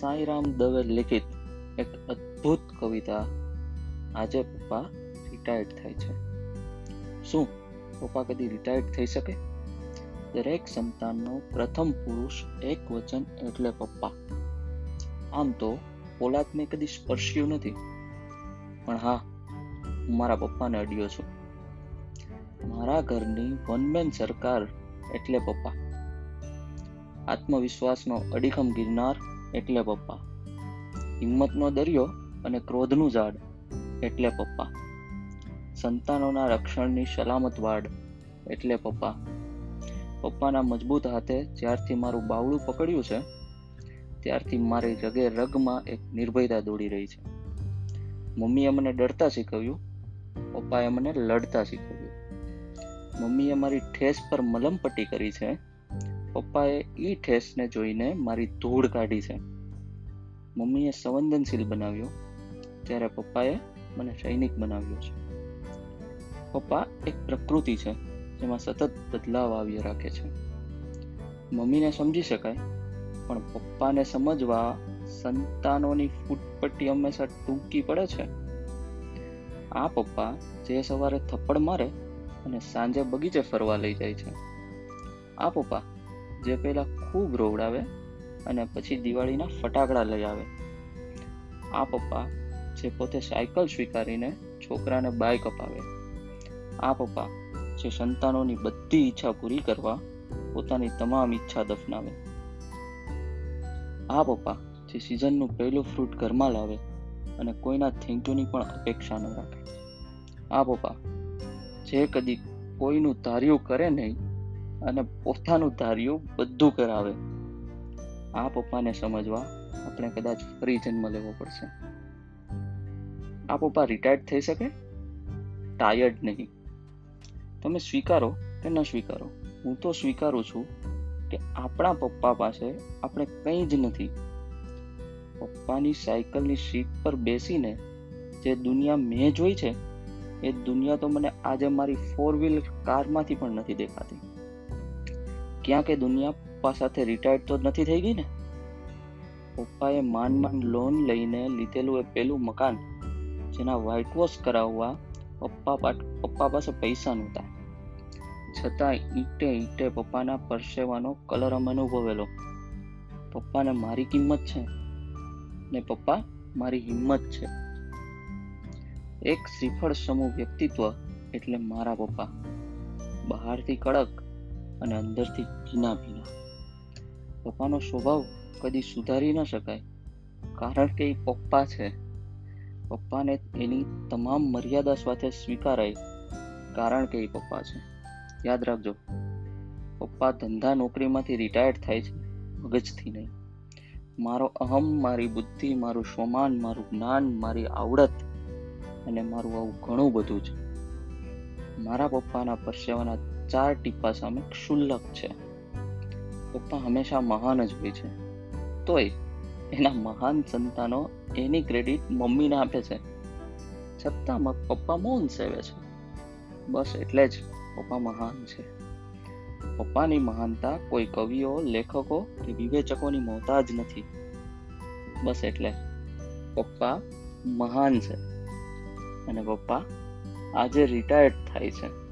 સાંઈરામ દવે લિખિત એક અદ્ભુત કવિતા આજે પપ્પા રિટાયર્ડ થાય છે. શું પપ્પા કદી રિટાયર્ડ થઈ શકે? દરેક સંતાનનો પ્રથમ પુરુષ એક વચન એટલે પપ્પા. આમ તો પોલાદને કદી સ્પર્શ્યું નથી. પણ હા, હું મારા પપ્પાને અડ્યો છું. મારા ઘરની વનમેન સરકાર એટલે પપ્પા. આત્મવિશ્વાસનો અડીખમ ગિરનાર એટલે પપ્પા. હિંમતનો દરિયો અને ક્રોધનું ઝાડ એટલે પપ્પા. સંતાનોના રક્ષણની સલામત વાડ એટલે પપ્પા. પપ્પાના મજબૂત હાથે જ્યારથી મારું બાવળું પકડ્યું છે, ત્યારથી મારી રગે રગમાં એક નિર્ભયતા દોડી રહી છે. મમ્મીએ મને ડરતા શીખવ્યું, પપ્પાએ મને લડતા શીખવ્યું. મમ્મીએ મારી ઠેસ પર મલમપટ્ટી કરી છે પપ્પાએ એ ઠેસને જોઈને મારી ધૂળ કાઢી છે. મમ્મીએ સંવેદનશીલ બનાવ્યો, ત્યારે પપ્પાએ મને સૈનિક બનાવ્યો છે. પપ્પા એક પ્રકૃતિ છે, જેમાં સતત બદલાવ આવ્યો રાખે છે. મમ્મીને સમજી શકાય, પણ પપ્પાને સમજવા સંતાનોની ફૂટપટ્ટી હંમેશા ટૂંકી પડે છે. આ પપ્પા જે સવારે થપ્પડ મારે અને સાંજે બગીચે ફરવા લઈ જાય છે. આ પપ્પા જે પહેલાં ખૂબ રોવડાવે અને પછી દિવાળીના ફટાકડા લઈ આવે. આ પપ્પા જે પોતે સાયકલ સ્વીકારીને છોકરાને બાઇક અપાવે. આ પપ્પા જે સંતાનોની બધી ઈચ્છા પૂરી કરવા પોતાની તમામ ઈચ્છા દફનાવે. આ પપ્પા જે સિઝનનું પહેલું ફ્રૂટ ઘરમાં લાવે અને કોઈના થેન્ક યુની પણ અપેક્ષા ન રાખે. આ પપ્પા જે કદી કોઈનું ધાર્યું કરે નહીં અને પોતાનું ધાર્યું બધું કરાવે. આ પપ્પાને સમજવા આપણે કદાચ ફરી જન્મ લેવો પડશે. આ પપ્પા રિટાયર્ડ થઈ શકે? ટાયર્ડ નહીં. તમે સ્વીકારો કે ન સ્વીકારો? હું તો સ્વીકારું છું કે આપણા પપ્પા પાસે આપણે કંઈ જ નથી. પપ્પાની સાયકલની સીટ પર બેસીને જે દુનિયા મેં જોઈ છે, એ દુનિયા તો મને આજે મારી ફોર વ્હીલર કારમાંથી પણ નથી દેખાતી. ક્યાં કે દુનિયા પપ્પા સાથે રિટાયર્ડ તો નથી થઈ ગઈ ને? પપ્પાએ માંડ માંડ લોન લઈને લીધેલું એ પેલું મકાન, જેના વ્હાઇટ વોશ કરાવવા પપ્પા પપ્પા પાસે પૈસા નહોતા. છતાં ઈંટે ઈંટે પપ્પાના પરસેવાનો કલર અમે અનુભવેલો. પપ્પાને મારી કિંમત છે ને પપ્પા મારી હિંમત છે. એક શ્રીફળ સમૂહ વ્યક્તિત્વ એટલે મારા પપ્પા. બહારથી કડક અને અંદરથી ભીના ભીના. પપ્પાનો સ્વભાવ કદી સુધારી ન શકાય, કારણ કે એ પપ્પા છે. પપ્પાને એની તમામ મર્યાદા સાથે સ્વીકારાય, કારણ કે એ પપ્પા છે. યાદ રાખજો, પપ્પા ધંધા નોકરીમાંથી રિટાયર્ડ થાય છે, મગજથી નહીં. મારો અહમ, મારી બુદ્ધિ, મારું સ્વમાન, મારું જ્ઞાન, મારી આવડત અને મારું આવું ઘણું બધું છે. મારા પપ્પાના પરસેવાના ચાર ટીપા સામે ક્ષુલ્લક છે. પપ્પા હંમેશા મહાન જ હોય છે. તોય એના મહાન સંતાનો એની ક્રેડિટ મમ્મીને આપે છે. છતાં પપ્પા મૌન સેવે છે. બસ એટલે જ પપ્પા મહાન છે. પપ્પાની મહાનતા કોઈ કવિઓ, લેખકો કે વિવેચકોની મોહતાજ નથી. બસ એટલે પપ્પા મહાન છે. અને પપ્પા આજે રિટાયર્ડ થાય છે.